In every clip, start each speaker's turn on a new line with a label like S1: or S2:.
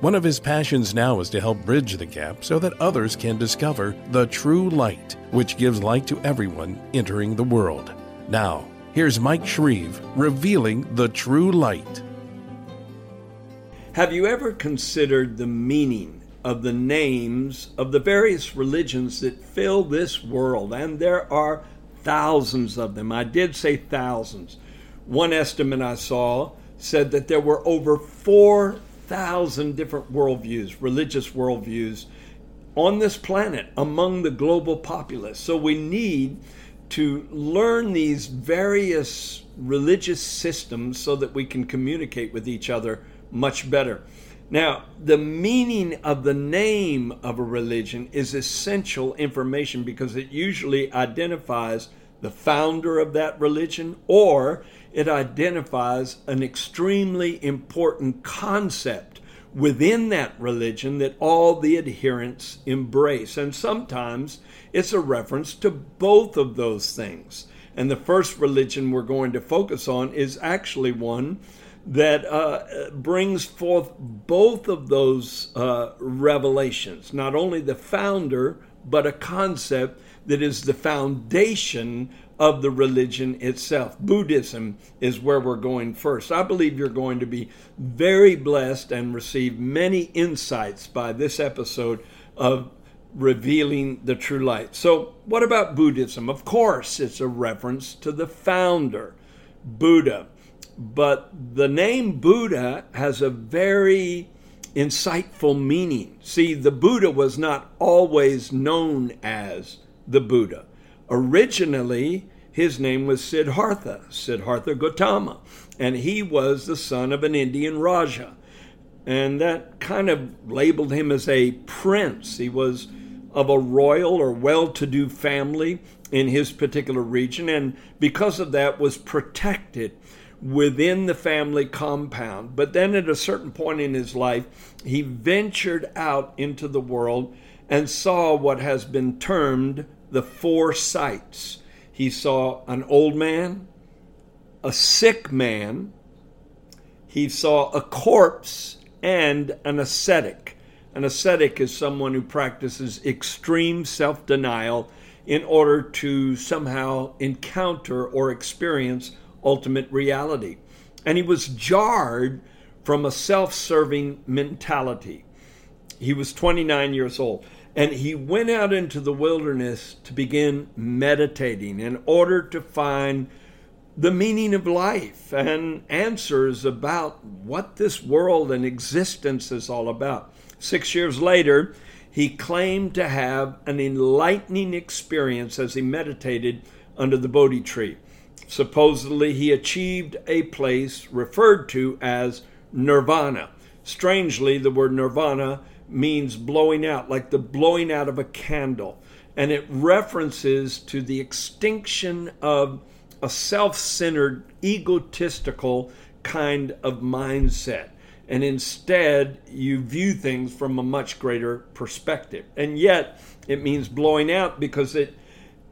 S1: One of his passions now is to help bridge the gap so that others can discover the true light, which gives light to everyone entering the world. Now, here's Mike Shreve revealing the true light.
S2: Have you ever considered the meaning of the names of the various religions that fill this world? And there are thousands of them. I did say thousands. One estimate I saw said that there were over 4,000 different worldviews, religious worldviews, on this planet among the global populace. So we need to learn these various religious systems so that we can communicate with each other much better. Now, the meaning of the name of a religion is essential information because it usually identifies the founder of that religion or it identifies an extremely important concept within that religion that all the adherents embrace. And sometimes it's a reference to both of those things. And the first religion we're going to focus on is actually one that uh, brings forth both of those uh, revelations, not only the founder, but a concept that is the foundation of the religion itself. Buddhism is where we're going first. I believe you're going to be very blessed and receive many insights by this episode of revealing the true light. So, what about Buddhism? Of course, it's a reference to the founder, Buddha. But the name Buddha has a very insightful meaning. See, the Buddha was not always known as the Buddha. Originally, his name was Siddhartha, Siddhartha Gautama, and he was the son of an Indian Raja. And that kind of labeled him as a prince. He was of a royal or well to do family in his particular region, and because of that, was protected within the family compound. But then at a certain point in his life, he ventured out into the world and saw what has been termed the four sights. He saw an old man, a sick man, he saw a corpse, and an ascetic. An ascetic is someone who practices extreme self denial in order to somehow encounter or experience ultimate reality. And he was jarred from a self serving mentality. He was 29 years old. And he went out into the wilderness to begin meditating in order to find the meaning of life and answers about what this world and existence is all about. Six years later, he claimed to have an enlightening experience as he meditated under the Bodhi tree. Supposedly, he achieved a place referred to as nirvana. Strangely, the word nirvana means blowing out, like the blowing out of a candle. And it references to the extinction of a self centered, egotistical kind of mindset. And instead, you view things from a much greater perspective. And yet, it means blowing out because it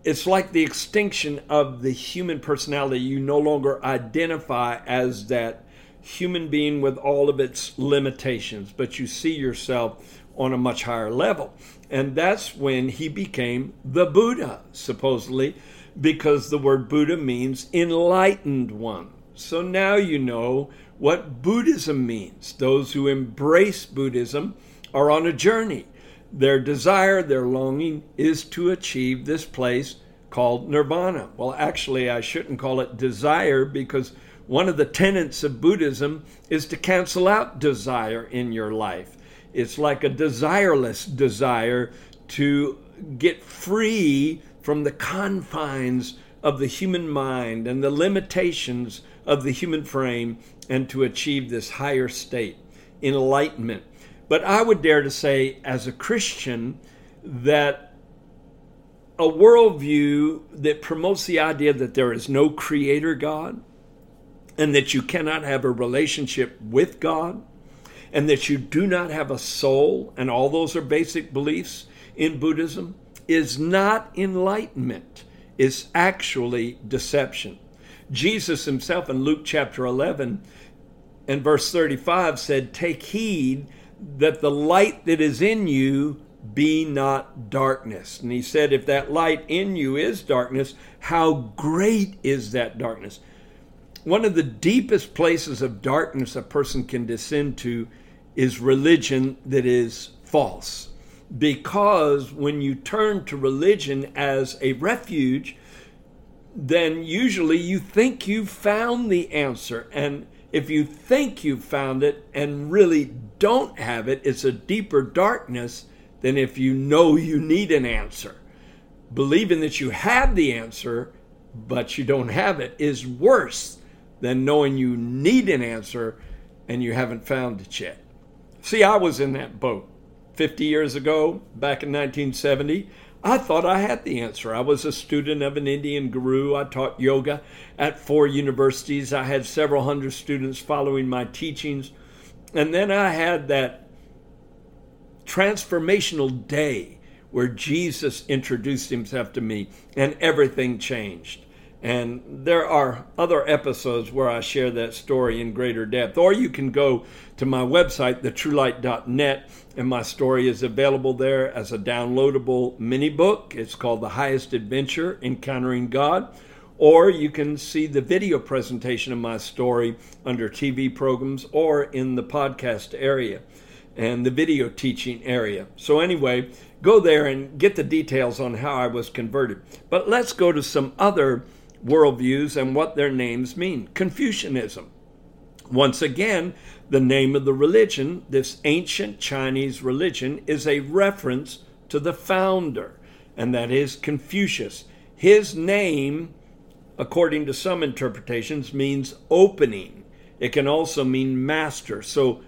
S2: it's like the extinction of the human personality. You no longer identify as that human being with all of its limitations, but you see yourself on a much higher level. And that's when he became the Buddha, supposedly, because the word Buddha means enlightened one. So now you know what Buddhism means. Those who embrace Buddhism are on a journey their desire, their longing is to achieve this place called nirvana. Well, actually, I shouldn't call it desire because one of the tenets of Buddhism is to cancel out desire in your life. It's like a desireless desire to get free from the confines of the human mind and the limitations of the human frame and to achieve this higher state, enlightenment. But I would dare to say, as a Christian, that a worldview that promotes the idea that there is no creator God and that you cannot have a relationship with God and that you do not have a soul, and all those are basic beliefs in Buddhism, is not enlightenment, is actually deception. Jesus himself in Luke chapter 11 and verse 35 said, Take heed that the light that is in you be not darkness. And he said, If that light in you is darkness, how great is that darkness? One of the deepest places of darkness a person can descend to is religion that is false. Because when you turn to religion as a refuge, then usually you think you've found the answer. And if you think you've found it and really don't have it, it's a deeper darkness than if you know you need an answer. Believing that you have the answer, but you don't have it, is worse than knowing you need an answer and you haven't found it yet. See, I was in that boat 50 years ago, back in 1970. I thought I had the answer. I was a student of an Indian guru. I taught yoga at four universities. I had several hundred students following my teachings. And then I had that transformational day where Jesus introduced himself to me and everything changed. And there are other episodes where I share that story in greater depth. Or you can go to my website, thetruelight.net, and my story is available there as a downloadable mini book. It's called The Highest Adventure Encountering God. Or you can see the video presentation of my story under TV programs or in the podcast area and the video teaching area. So, anyway, go there and get the details on how I was converted. But let's go to some other worldviews and what their names mean. Confucianism. Once again, the name of the religion, this ancient Chinese religion, is a reference to the founder, and that is Confucius. His name, according to some interpretations, means opening. It can also mean master. So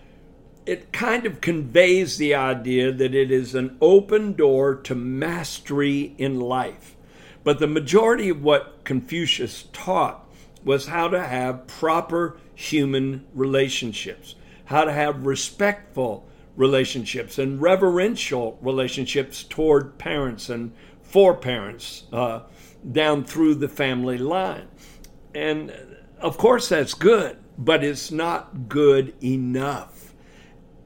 S2: it kind of conveys the idea that it is an open door to mastery in life. But the majority of what Confucius taught was how to have proper human relationships, how to have respectful relationships and reverential relationships toward parents and for parents uh, down through the family line. And of course, that's good, but it's not good enough.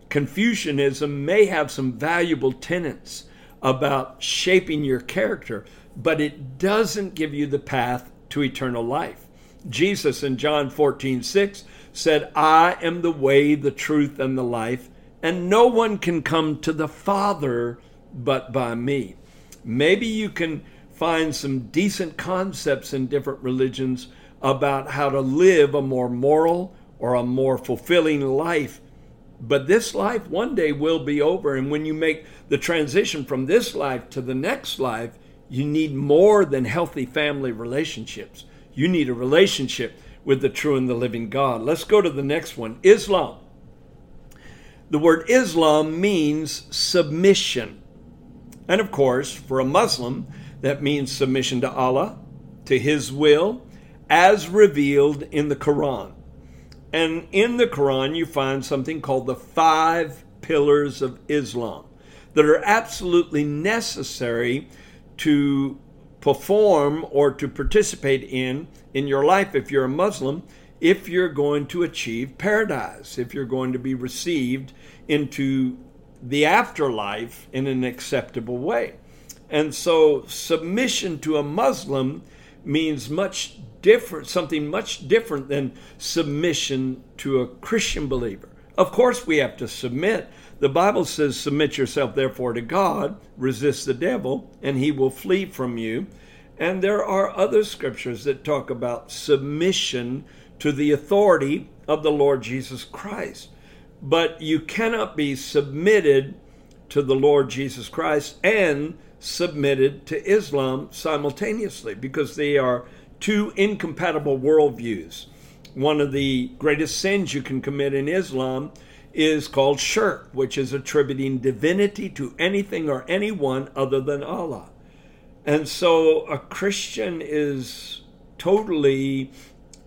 S2: Confucianism may have some valuable tenets about shaping your character, but it doesn't give you the path to eternal life. Jesus in John 14, 6 said, I am the way, the truth, and the life, and no one can come to the Father but by me. Maybe you can find some decent concepts in different religions about how to live a more moral or a more fulfilling life. But this life one day will be over. And when you make the transition from this life to the next life, you need more than healthy family relationships. You need a relationship with the true and the living God. Let's go to the next one Islam. The word Islam means submission. And of course, for a Muslim, that means submission to Allah, to His will, as revealed in the Quran. And in the Quran, you find something called the five pillars of Islam that are absolutely necessary to perform or to participate in in your life if you're a Muslim if you're going to achieve paradise, if you're going to be received into the afterlife in an acceptable way. And so submission to a Muslim means much different, something much different than submission to a Christian believer. Of course, we have to submit, the Bible says, Submit yourself therefore to God, resist the devil, and he will flee from you. And there are other scriptures that talk about submission to the authority of the Lord Jesus Christ. But you cannot be submitted to the Lord Jesus Christ and submitted to Islam simultaneously because they are two incompatible worldviews. One of the greatest sins you can commit in Islam is called shirk, which is attributing divinity to anything or anyone other than Allah. And so a Christian is totally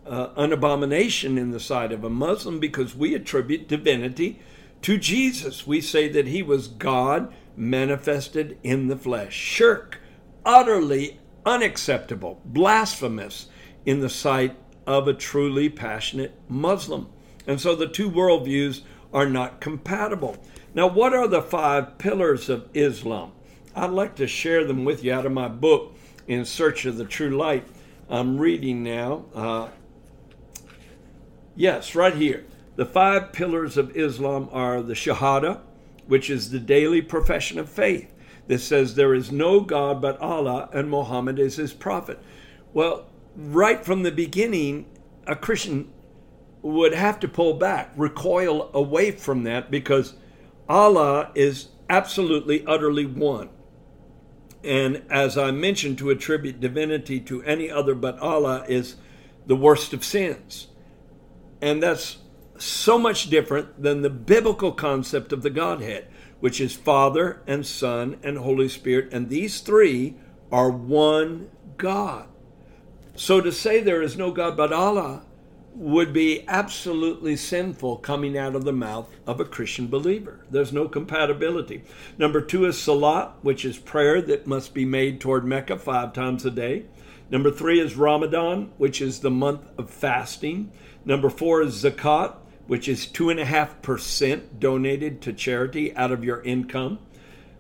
S2: uh, an abomination in the sight of a Muslim because we attribute divinity to Jesus. We say that he was God manifested in the flesh. Shirk, utterly unacceptable, blasphemous in the sight of a truly passionate Muslim. And so the two worldviews are not compatible. Now, what are the five pillars of Islam? I'd like to share them with you out of my book, In Search of the True Light. I'm reading now. Uh, yes, right here. The five pillars of Islam are the Shahada, which is the daily profession of faith. This says there is no God but Allah and Muhammad is his prophet. Well, right from the beginning, a Christian would have to pull back, recoil away from that because Allah is absolutely, utterly one. And as I mentioned, to attribute divinity to any other but Allah is the worst of sins. And that's so much different than the biblical concept of the Godhead, which is Father and Son and Holy Spirit. And these three are one God. So to say there is no God but Allah would be absolutely sinful coming out of the mouth of a Christian believer. There's no compatibility. Number two is salat, which is prayer that must be made toward Mecca five times a day. Number three is Ramadan, which is the month of fasting. Number four is zakat, which is 2.5% donated to charity out of your income.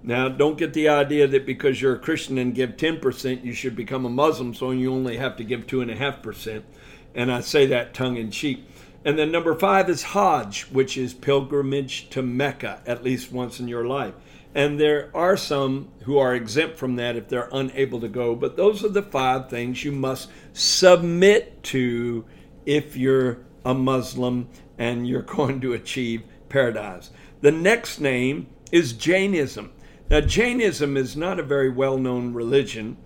S2: Now, don't get the idea that because you're a Christian and give 10%, you should become a Muslim, so you only have to give 2.5% and I say that tongue in cheek. And then number five is Hajj, which is pilgrimage to Mecca at least once in your life. And there are some who are exempt from that if they're unable to go, but those are the five things you must submit to if you're a Muslim and you're going to achieve paradise. The next name is Jainism. Now, Jainism is not a very well known religion,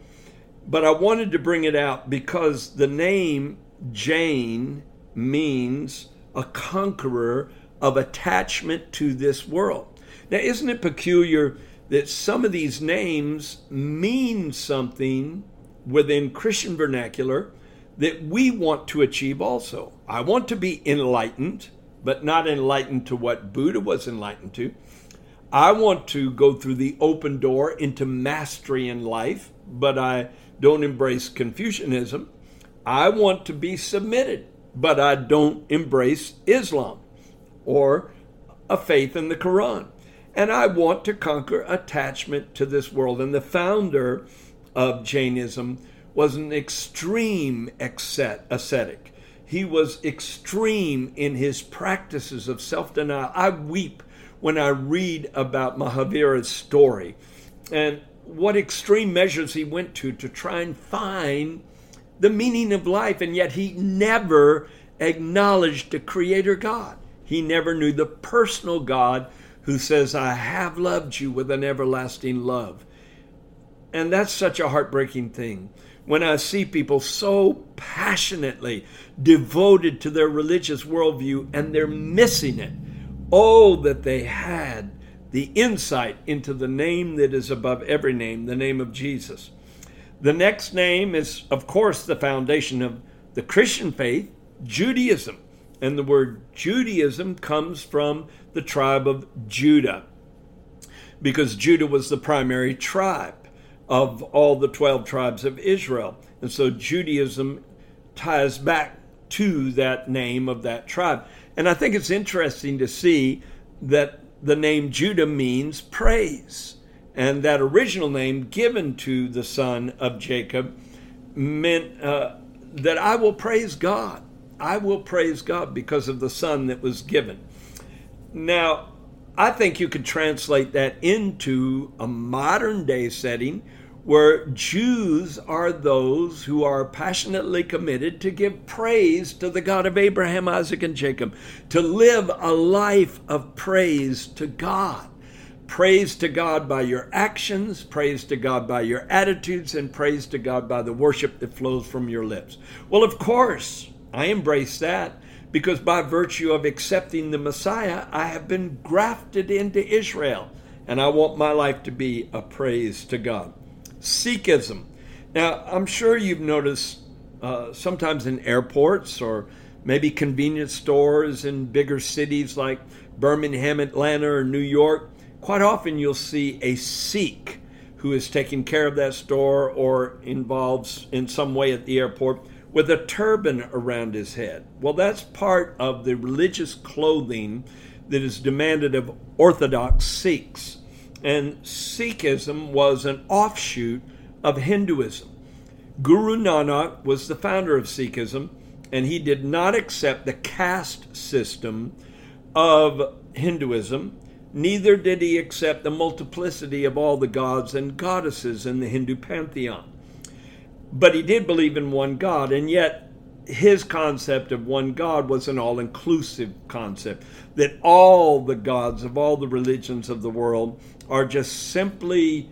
S2: but I wanted to bring it out because the name Jain means a conqueror of attachment to this world. Now, isn't it peculiar that some of these names mean something within Christian vernacular that we want to achieve also? I want to be enlightened, but not enlightened to what Buddha was enlightened to. I want to go through the open door into mastery in life, but I don't embrace Confucianism. I want to be submitted, but I don't embrace Islam or a faith in the Quran. And I want to conquer attachment to this world. And the founder of Jainism was an extreme ascetic. He was extreme in his practices of self denial. I weep when I read about Mahavira's story and what extreme measures he went to to try and find the meaning of life, and yet he never acknowledged the Creator God. He never knew the personal God who says, I have loved you with an everlasting love. And that's such a heartbreaking thing. When I see people so passionately devoted to their religious worldview and they're missing it. Oh, that they had the insight into the name that is above every name, the name of Jesus. The next name is, of course, the foundation of the Christian faith, Judaism. And the word Judaism comes from the tribe of Judah, because Judah was the primary tribe of all the 12 tribes of Israel. And so Judaism ties back to that name of that tribe. And I think it's interesting to see that the name Judah means praise. And that original name given to the son of Jacob meant uh, that I will praise God. I will praise God because of the son that was given. Now, I think you could translate that into a modern day setting where Jews are those who are passionately committed to give praise to the God of Abraham, Isaac, and Jacob, to live a life of praise to God praise to God by your actions, praise to God by your attitudes, and praise to God by the worship that flows from your lips. Well, of course, I embrace that because by virtue of accepting the Messiah, I have been grafted into Israel, and I want my life to be a praise to God. Sikhism. Now, I'm sure you've noticed uh, sometimes in airports or maybe convenience stores in bigger cities like Birmingham, Atlanta, or New York, quite often you'll see a Sikh who is taking care of that store or involves in some way at the airport with a turban around his head. Well, that's part of the religious clothing that is demanded of Orthodox Sikhs. And Sikhism was an offshoot of Hinduism. Guru Nanak was the founder of Sikhism, and he did not accept the caste system of Hinduism. Neither did he accept the multiplicity of all the gods and goddesses in the Hindu pantheon. But he did believe in one God, and yet his concept of one God was an all inclusive concept that all the gods of all the religions of the world are just simply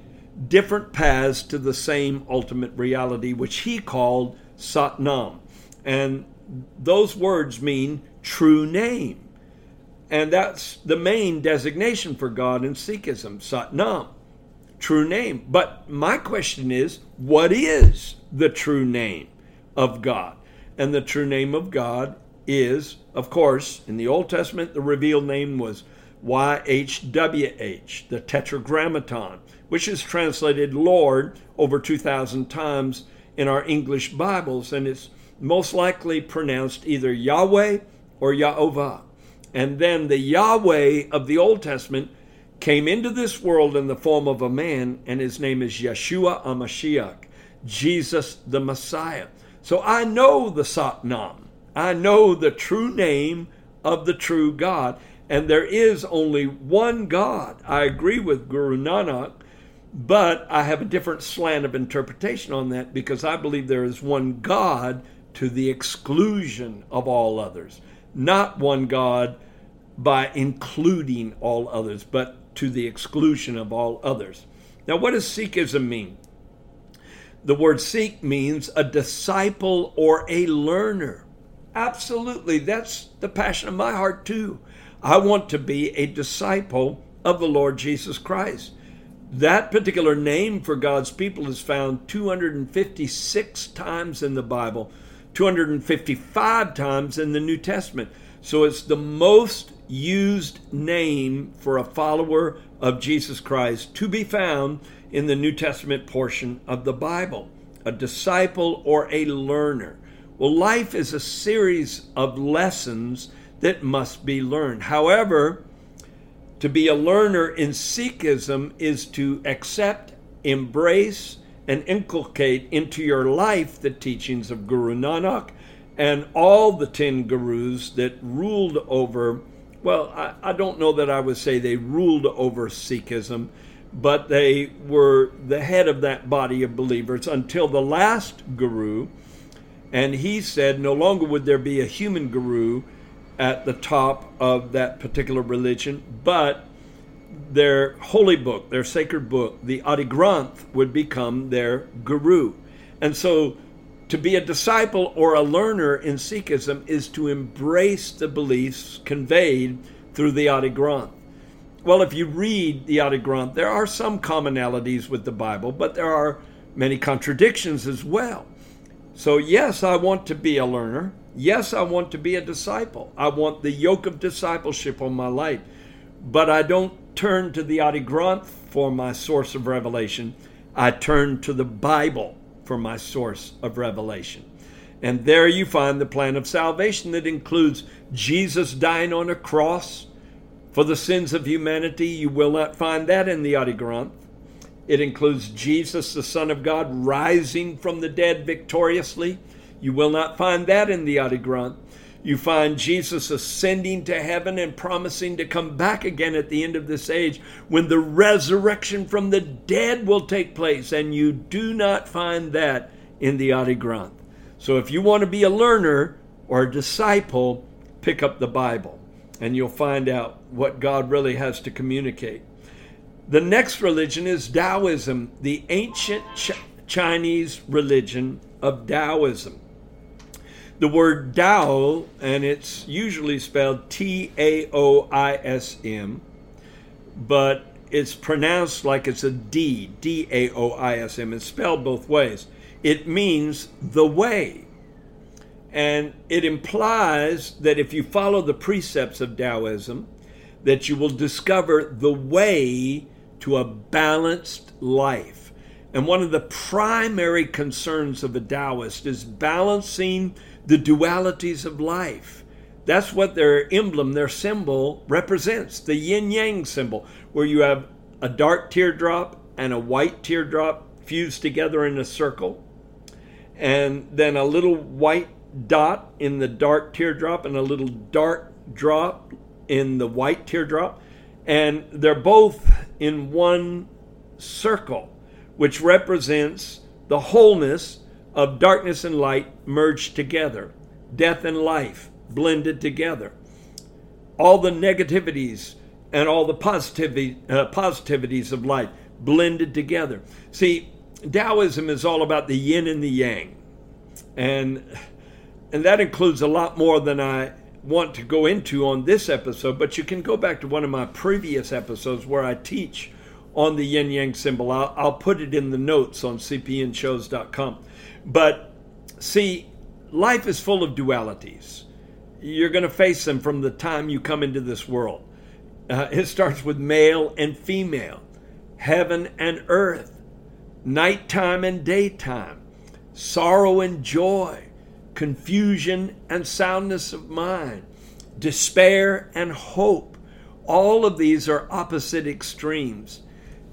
S2: different paths to the same ultimate reality, which he called Satnam. And those words mean true name. And that's the main designation for God in Sikhism, Satnam, true name. But my question is, what is the true name of God? And the true name of God is, of course, in the Old Testament, the revealed name was YHWH, the Tetragrammaton, which is translated Lord over 2,000 times in our English Bibles, and it's most likely pronounced either Yahweh or Yahovah. And then the Yahweh of the Old Testament came into this world in the form of a man, and his name is Yeshua HaMashiach, Jesus the Messiah. So I know the Satnam. I know the true name of the true God. And there is only one God. I agree with Guru Nanak, but I have a different slant of interpretation on that because I believe there is one God to the exclusion of all others. Not one God by including all others, but to the exclusion of all others. Now, what does Sikhism mean? The word Sikh means a disciple or a learner. Absolutely, that's the passion of my heart too. I want to be a disciple of the Lord Jesus Christ. That particular name for God's people is found 256 times in the Bible, 255 times in the New Testament. So it's the most used name for a follower of Jesus Christ to be found in the New Testament portion of the Bible. A disciple or a learner. Well, life is a series of lessons that must be learned. However, to be a learner in Sikhism is to accept, embrace, and inculcate into your life the teachings of Guru Nanak and all the 10 gurus that ruled over, well, I, I don't know that I would say they ruled over Sikhism, but they were the head of that body of believers until the last guru. And he said no longer would there be a human guru at the top of that particular religion, but their holy book, their sacred book, the Adi Granth, would become their guru. And so to be a disciple or a learner in Sikhism is to embrace the beliefs conveyed through the Adi Granth. Well, if you read the Adi Granth, there are some commonalities with the Bible, but there are many contradictions as well. So, yes, I want to be a learner. Yes, I want to be a disciple. I want the yoke of discipleship on my life. But I don't turn to the Adi Granth for my source of revelation. I turn to the Bible for my source of revelation. And there you find the plan of salvation that includes Jesus dying on a cross for the sins of humanity. You will not find that in the Adi Granth. It includes Jesus, the Son of God, rising from the dead victoriously. You will not find that in the Adi Granth. You find Jesus ascending to heaven and promising to come back again at the end of this age when the resurrection from the dead will take place. And you do not find that in the Adi Granth. So if you want to be a learner or a disciple, pick up the Bible and you'll find out what God really has to communicate. The next religion is Taoism, the ancient Ch- Chinese religion of Taoism. The word Tao, and it's usually spelled T A O I S M, but it's pronounced like it's a D, D A O I S M. It's spelled both ways. It means the way. And it implies that if you follow the precepts of Taoism, that you will discover the way to a balanced life. And one of the primary concerns of a Taoist is balancing the dualities of life. That's what their emblem, their symbol represents the yin yang symbol, where you have a dark teardrop and a white teardrop fused together in a circle, and then a little white dot in the dark teardrop and a little dark drop in the white teardrop. And they're both in one circle, which represents the wholeness of darkness and light merged together, death and life blended together. All the negativities and all the positivity, uh, positivities of life blended together. See, Taoism is all about the yin and the yang. And and that includes a lot more than I want to go into on this episode, but you can go back to one of my previous episodes where I teach on the yin yang symbol. I'll, I'll put it in the notes on cpnshows.com. But see, life is full of dualities. You're going to face them from the time you come into this world. Uh, it starts with male and female, heaven and earth, nighttime and daytime, sorrow and joy, confusion and soundness of mind, despair and hope. All of these are opposite extremes.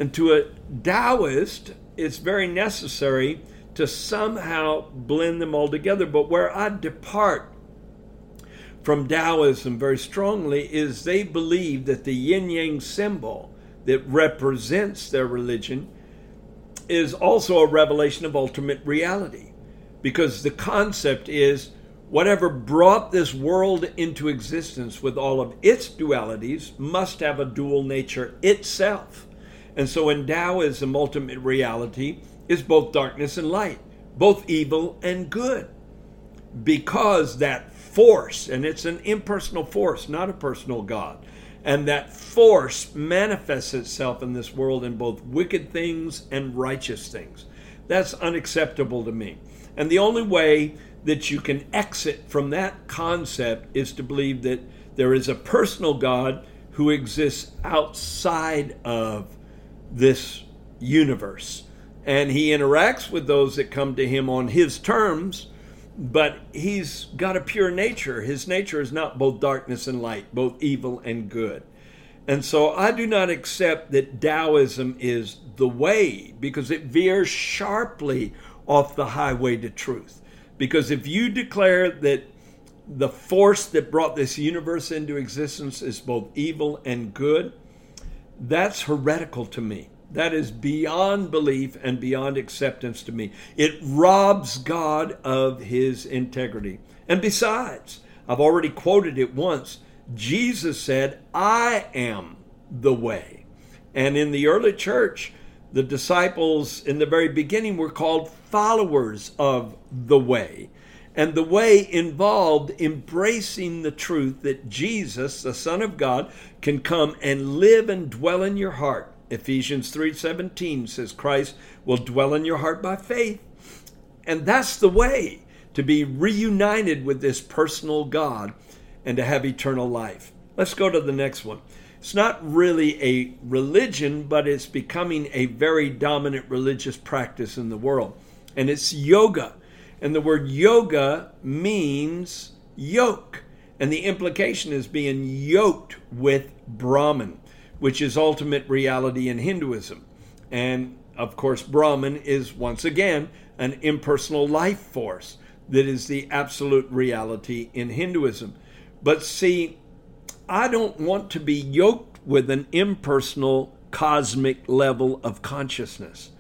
S2: And to a Taoist, it's very necessary to somehow blend them all together. But where I depart from Taoism very strongly is they believe that the yin yang symbol that represents their religion is also a revelation of ultimate reality because the concept is whatever brought this world into existence with all of its dualities must have a dual nature itself. And so in Taoism, ultimate reality is both darkness and light, both evil and good. Because that force, and it's an impersonal force, not a personal God, and that force manifests itself in this world in both wicked things and righteous things. That's unacceptable to me. And the only way that you can exit from that concept is to believe that there is a personal God who exists outside of this universe. And he interacts with those that come to him on his terms, but he's got a pure nature. His nature is not both darkness and light, both evil and good. And so I do not accept that Taoism is the way because it veers sharply off the highway to truth. Because if you declare that the force that brought this universe into existence is both evil and good, that's heretical to me. That is beyond belief and beyond acceptance to me. It robs God of his integrity. And besides, I've already quoted it once. Jesus said, I am the way. And in the early church, the disciples in the very beginning were called followers of the way. And the way involved embracing the truth that Jesus, the Son of God, can come and live and dwell in your heart. Ephesians 3:17 says Christ will dwell in your heart by faith. And that's the way to be reunited with this personal God and to have eternal life. Let's go to the next one. It's not really a religion, but it's becoming a very dominant religious practice in the world. And it's yoga. And the word yoga means yoke. And the implication is being yoked with Brahman, which is ultimate reality in Hinduism. And of course, Brahman is once again an impersonal life force that is the absolute reality in Hinduism. But see, I don't want to be yoked with an impersonal cosmic level of consciousness.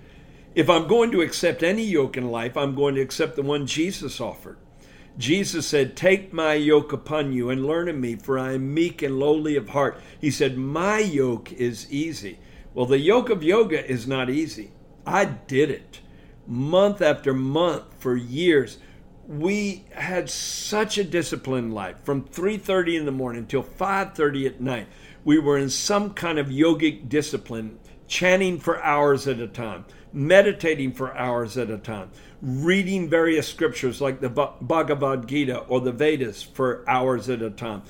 S2: If I'm going to accept any yoke in life, I'm going to accept the one Jesus offered. Jesus said, Take my yoke upon you and learn of me, for I am meek and lowly of heart. He said, My yoke is easy. Well, the yoke of yoga is not easy. I did it month after month for years we had such a disciplined life from 3.30 in the morning till 5.30 at night We were in some kind of yogic discipline, chanting for hours at a time, meditating for hours at a time, reading various scriptures like the Bhagavad Gita or the Vedas for hours at a time,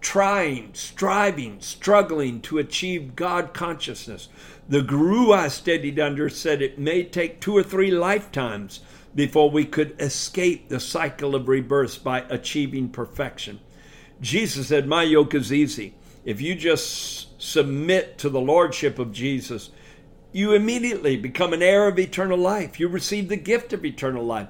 S2: trying, striving, struggling to achieve God consciousness. The guru I studied under said it may take two or three lifetimes before we could escape the cycle of rebirth by achieving perfection. Jesus said, My yoke is easy. If you just submit to the lordship of Jesus, you immediately become an heir of eternal life. You receive the gift of eternal life.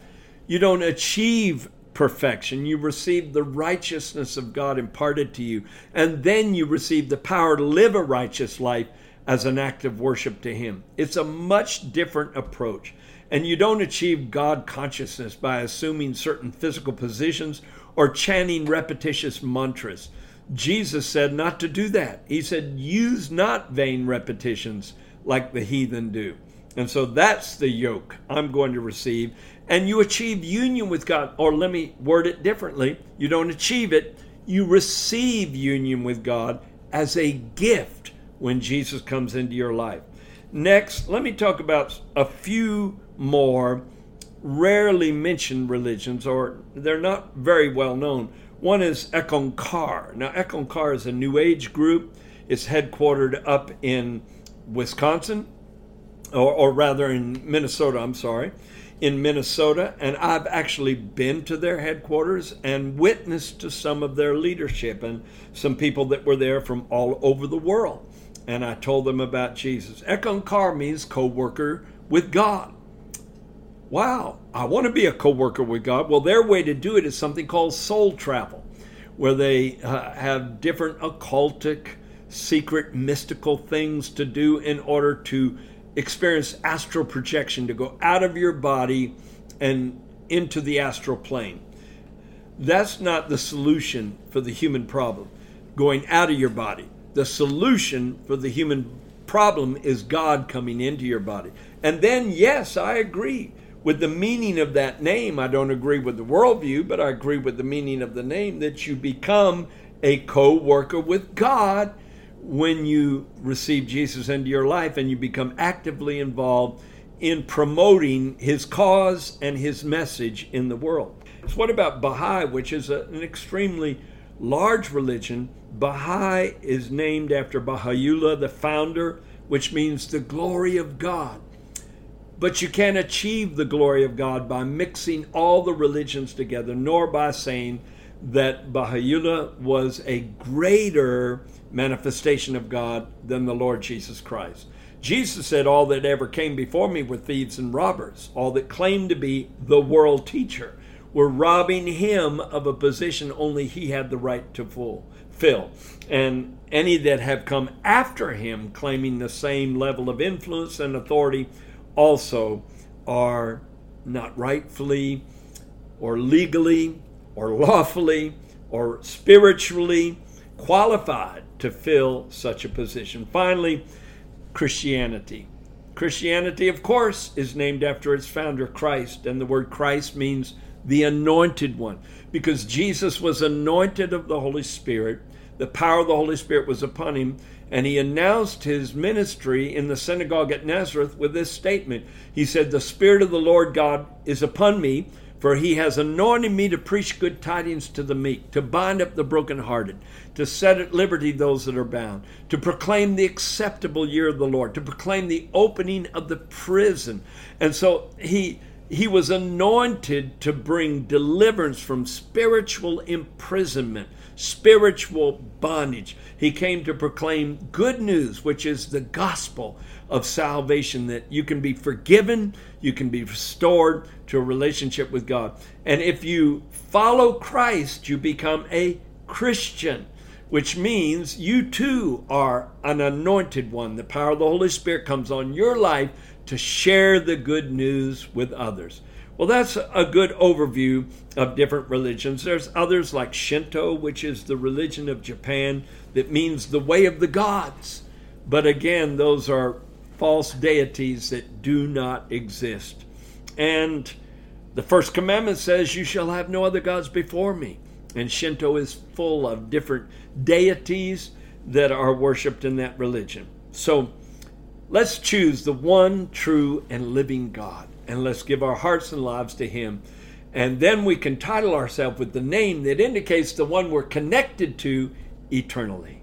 S2: You don't achieve perfection. You receive the righteousness of God imparted to you. And then you receive the power to live a righteous life as an act of worship to Him. It's a much different approach. And you don't achieve God consciousness by assuming certain physical positions or chanting repetitious mantras. Jesus said not to do that. He said, use not vain repetitions like the heathen do. And so that's the yoke I'm going to receive. And you achieve union with God. Or let me word it differently you don't achieve it, you receive union with God as a gift when Jesus comes into your life. Next, let me talk about a few more rarely mentioned religions, or they're not very well known. One is Eckankar. Now, Eckankar is a New Age group. It's headquartered up in Wisconsin, or, or rather in Minnesota, I'm sorry, in Minnesota. And I've actually been to their headquarters and witnessed to some of their leadership and some people that were there from all over the world. And I told them about Jesus. Eckankar means co worker with God. Wow, I want to be a co worker with God. Well, their way to do it is something called soul travel, where they uh, have different occultic secret, mystical things to do in order to experience astral projection, to go out of your body and into the astral plane. That's not the solution for the human problem, going out of your body. The solution for the human problem is God coming into your body. And then, yes, I agree with the meaning of that name. I don't agree with the worldview, but I agree with the meaning of the name that you become a co worker with God when you receive Jesus into your life and you become actively involved in promoting his cause and his message in the world. So what about Baha'i, which is a, an extremely large religion? Baha'i is named after Baha'u'llah, the founder, which means the glory of God. But you can't achieve the glory of God by mixing all the religions together, nor by saying that Baha'u'llah was a greater manifestation of God than the Lord Jesus Christ. Jesus said, All that ever came before me were thieves and robbers. All that claimed to be the world teacher were robbing him of a position only he had the right to fulfill. And any that have come after him claiming the same level of influence and authority also are not rightfully or legally or lawfully or spiritually qualified to fill such a position. Finally, Christianity. Christianity, of course, is named after its founder, Christ, and the word Christ means the anointed one, because Jesus was anointed of the Holy Spirit. The power of the Holy Spirit was upon him, and he announced his ministry in the synagogue at Nazareth with this statement. He said, The Spirit of the Lord God is upon me for he has anointed me to preach good tidings to the meek, to bind up the brokenhearted, to set at liberty those that are bound, to proclaim the acceptable year of the Lord, to proclaim the opening of the prison. And so he he was anointed to bring deliverance from spiritual imprisonment, spiritual bondage. He came to proclaim good news, which is the gospel of salvation that you can be forgiven, you can be restored to a relationship with God. And if you follow Christ, you become a Christian, which means you too are an anointed one. The power of the Holy Spirit comes on your life to share the good news with others. Well, that's a good overview of different religions. There's others like Shinto, which is the religion of Japan that means the way of the gods. But again, those are false deities that do not exist. And the first commandment says, You shall have no other gods before me. And Shinto is full of different deities that are worshiped in that religion. So let's choose the one true and living God and let's give our hearts and lives to Him. And then we can title ourselves with the name that indicates the one we're connected to eternally.